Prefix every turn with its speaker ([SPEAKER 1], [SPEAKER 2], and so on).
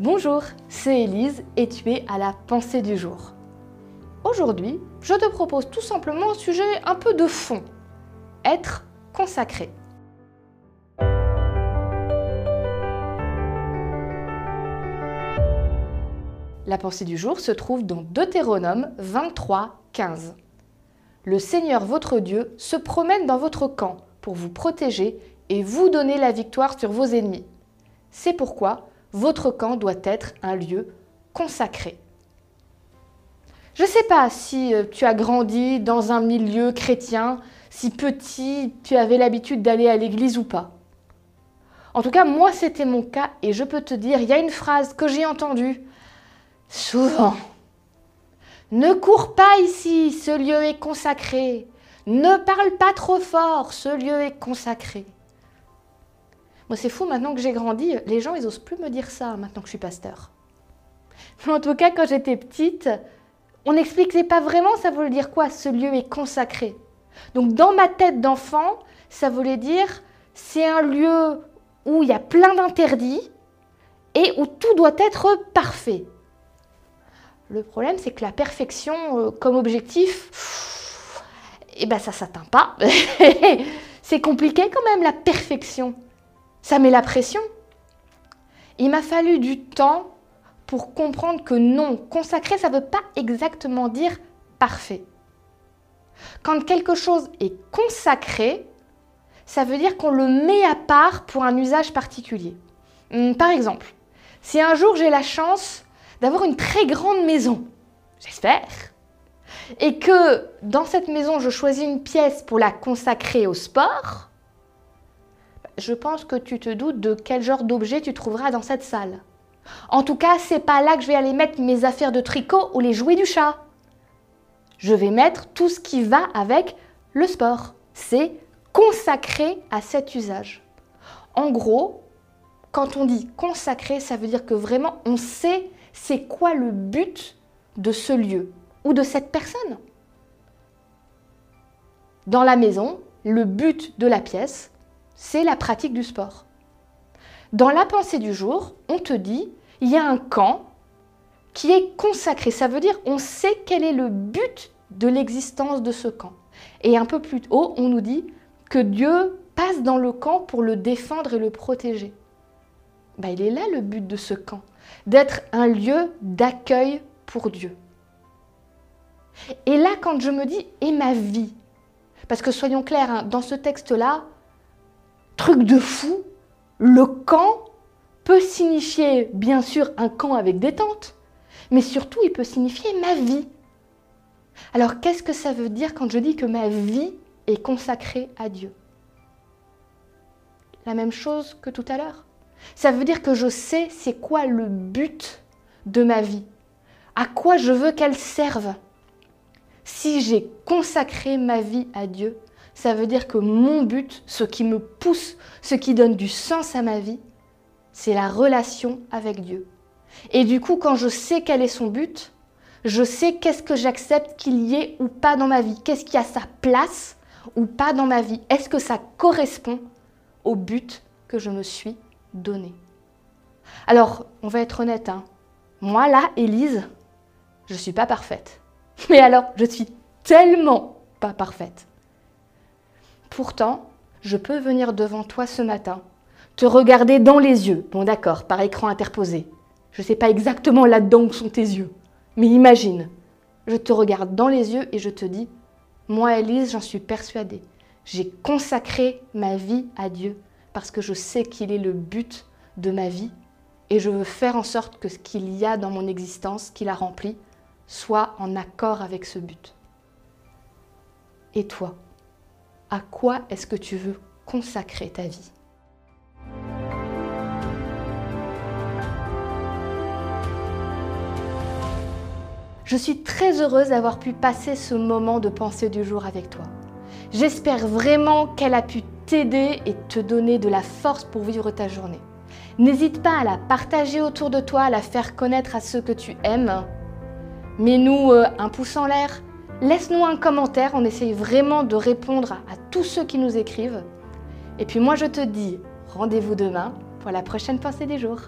[SPEAKER 1] Bonjour, c'est Élise et tu es à la pensée du jour. Aujourd'hui, je te propose tout simplement un sujet un peu de fond. Être consacré. La pensée du jour se trouve dans Deutéronome 23, 15. Le Seigneur votre Dieu se promène dans votre camp pour vous protéger et vous donner la victoire sur vos ennemis. C'est pourquoi votre camp doit être un lieu consacré. Je ne sais pas si euh, tu as grandi dans un milieu chrétien, si petit tu avais l'habitude d'aller à l'église ou pas. En tout cas, moi c'était mon cas et je peux te dire, il y a une phrase que j'ai entendue souvent. Ne cours pas ici, ce lieu est consacré. Ne parle pas trop fort, ce lieu est consacré. Moi, c'est fou, maintenant que j'ai grandi, les gens, ils osent plus me dire ça, maintenant que je suis pasteur. En tout cas, quand j'étais petite, on n'expliquait pas vraiment ça voulait dire quoi, ce lieu est consacré. Donc, dans ma tête d'enfant, ça voulait dire, c'est un lieu où il y a plein d'interdits et où tout doit être parfait. Le problème, c'est que la perfection euh, comme objectif, eh ben, ça s'atteint pas. c'est compliqué quand même, la perfection. Ça met la pression. Il m'a fallu du temps pour comprendre que non, consacré, ça ne veut pas exactement dire parfait. Quand quelque chose est consacré, ça veut dire qu'on le met à part pour un usage particulier. Hmm, par exemple, si un jour j'ai la chance d'avoir une très grande maison, j'espère, et que dans cette maison je choisis une pièce pour la consacrer au sport, je pense que tu te doutes de quel genre d'objet tu trouveras dans cette salle. En tout cas, c'est pas là que je vais aller mettre mes affaires de tricot ou les jouets du chat. Je vais mettre tout ce qui va avec le sport. C'est consacré à cet usage. En gros, quand on dit consacré, ça veut dire que vraiment on sait c'est quoi le but de ce lieu ou de cette personne. Dans la maison, le but de la pièce, c'est la pratique du sport. Dans la pensée du jour, on te dit, il y a un camp qui est consacré. Ça veut dire, on sait quel est le but de l'existence de ce camp. Et un peu plus haut, on nous dit que Dieu passe dans le camp pour le défendre et le protéger. Ben, il est là le but de ce camp, d'être un lieu d'accueil pour Dieu. Et là, quand je me dis, et ma vie? Parce que soyons clairs, hein, dans ce texte-là, truc de fou, le camp peut signifier bien sûr un camp avec des tentes, mais surtout il peut signifier ma vie. Alors qu'est-ce que ça veut dire quand je dis que ma vie est consacrée à Dieu? La même chose que tout à l'heure. Ça veut dire que je sais c'est quoi le but de ma vie, à quoi je veux qu'elle serve. Si j'ai consacré ma vie à Dieu, ça veut dire que mon but, ce qui me pousse, ce qui donne du sens à ma vie, c'est la relation avec Dieu. Et du coup, quand je sais quel est son but, je sais qu'est-ce que j'accepte qu'il y ait ou pas dans ma vie, qu'est-ce qui a sa place ou pas dans ma vie? Est-ce que ça correspond au but que je me suis donné? Alors, on va être honnête, hein. moi là, Élise, je ne suis pas parfaite. Mais alors, je suis tellement pas parfaite. Pourtant, je peux venir devant toi ce matin, te regarder dans les yeux, bon d'accord, par écran interposé. Je ne sais pas exactement là-dedans où sont tes yeux, mais imagine, je te regarde dans les yeux et je te dis, moi Elise, j'en suis persuadée, j'ai consacré ma vie à Dieu parce que je sais qu'il est le but de ma vie et je veux faire en sorte que ce qu'il y a dans mon existence, qu'il a rempli, soit en accord avec ce but. Et toi? À quoi est-ce que tu veux consacrer ta vie? Je suis très heureuse d'avoir pu passer ce moment de pensée du jour avec toi. J'espère vraiment qu'elle a pu t'aider et te donner de la force pour vivre ta journée. N'hésite pas à la partager autour de toi, à la faire connaître à ceux que tu aimes. Mets-nous euh, un pouce en l'air, Laisse-nous un commentaire, on essaye vraiment de répondre à, tous ceux qui nous écrivent. Et puis moi je te dis rendez-vous demain pour la prochaine pensée des jours.